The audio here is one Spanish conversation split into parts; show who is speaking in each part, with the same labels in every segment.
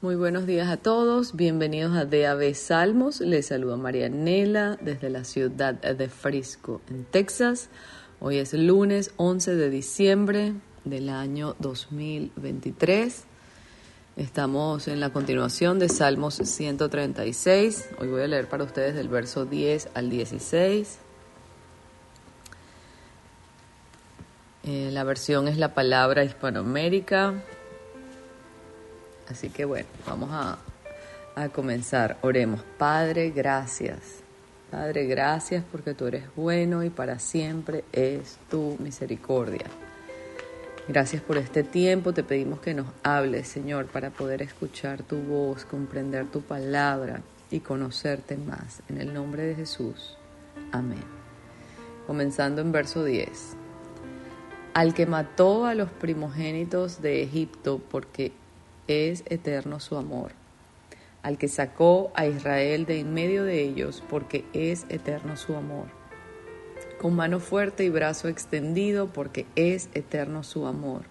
Speaker 1: Muy buenos días a todos, bienvenidos a DAB Salmos. Les saluda María Nela desde la ciudad de Frisco, en Texas. Hoy es lunes 11 de diciembre del año 2023. Estamos en la continuación de Salmos 136. Hoy voy a leer para ustedes del verso 10 al 16. Eh, la versión es la palabra hispanoamérica. Así que bueno, vamos a, a comenzar. Oremos. Padre, gracias. Padre, gracias porque tú eres bueno y para siempre es tu misericordia. Gracias por este tiempo. Te pedimos que nos hables, Señor, para poder escuchar tu voz, comprender tu palabra y conocerte más. En el nombre de Jesús. Amén. Comenzando en verso 10. Al que mató a los primogénitos de Egipto porque es eterno su amor, al que sacó a Israel de en medio de ellos, porque es eterno su amor, con mano fuerte y brazo extendido, porque es eterno su amor,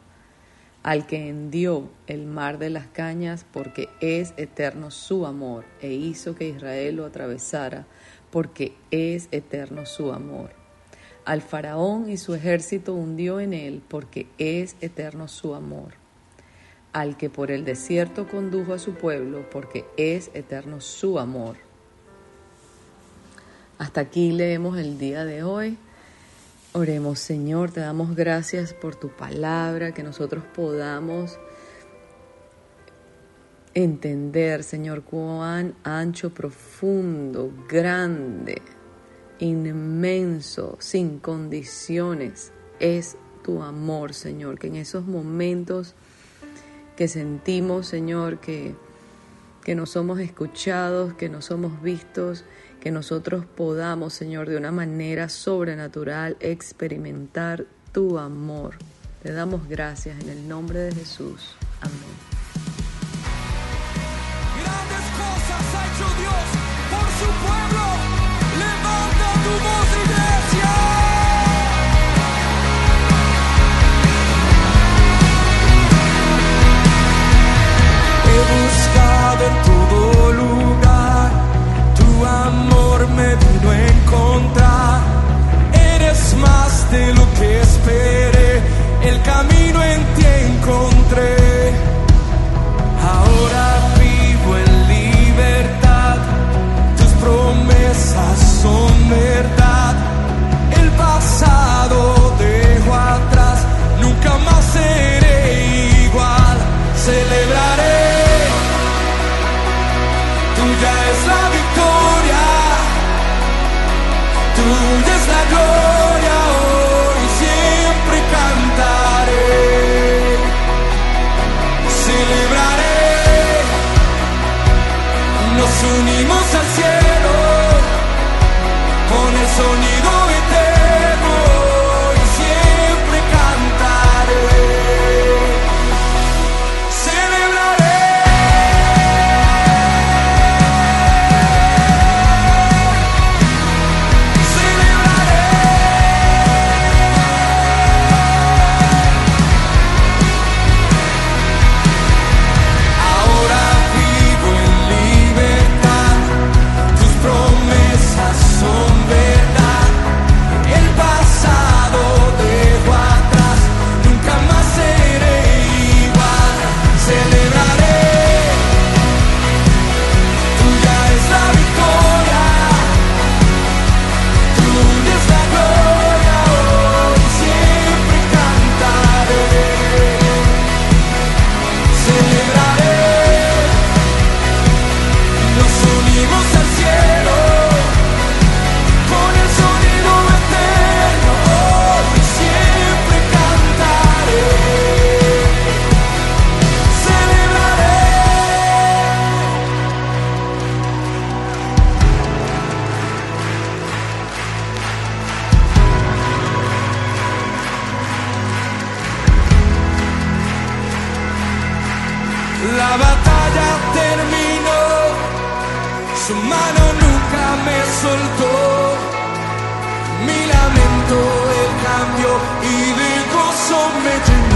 Speaker 1: al que hendió el mar de las cañas, porque es eterno su amor, e hizo que Israel lo atravesara, porque es eterno su amor. Al faraón y su ejército hundió en él, porque es eterno su amor al que por el desierto condujo a su pueblo, porque es eterno su amor. Hasta aquí leemos el día de hoy. Oremos, Señor, te damos gracias por tu palabra, que nosotros podamos entender, Señor, cuán ancho, profundo, grande, inmenso, sin condiciones es tu amor, Señor, que en esos momentos que sentimos, Señor, que, que no somos escuchados, que no somos vistos, que nosotros podamos, Señor, de una manera sobrenatural experimentar tu amor. Te damos gracias en el nombre de Jesús. Amén.
Speaker 2: Grandes cosas ha hecho Dios por su pueblo. Nos unimos La batalla terminó, su mano nunca me soltó. Mi lamento él cambió y de gozo me llenó.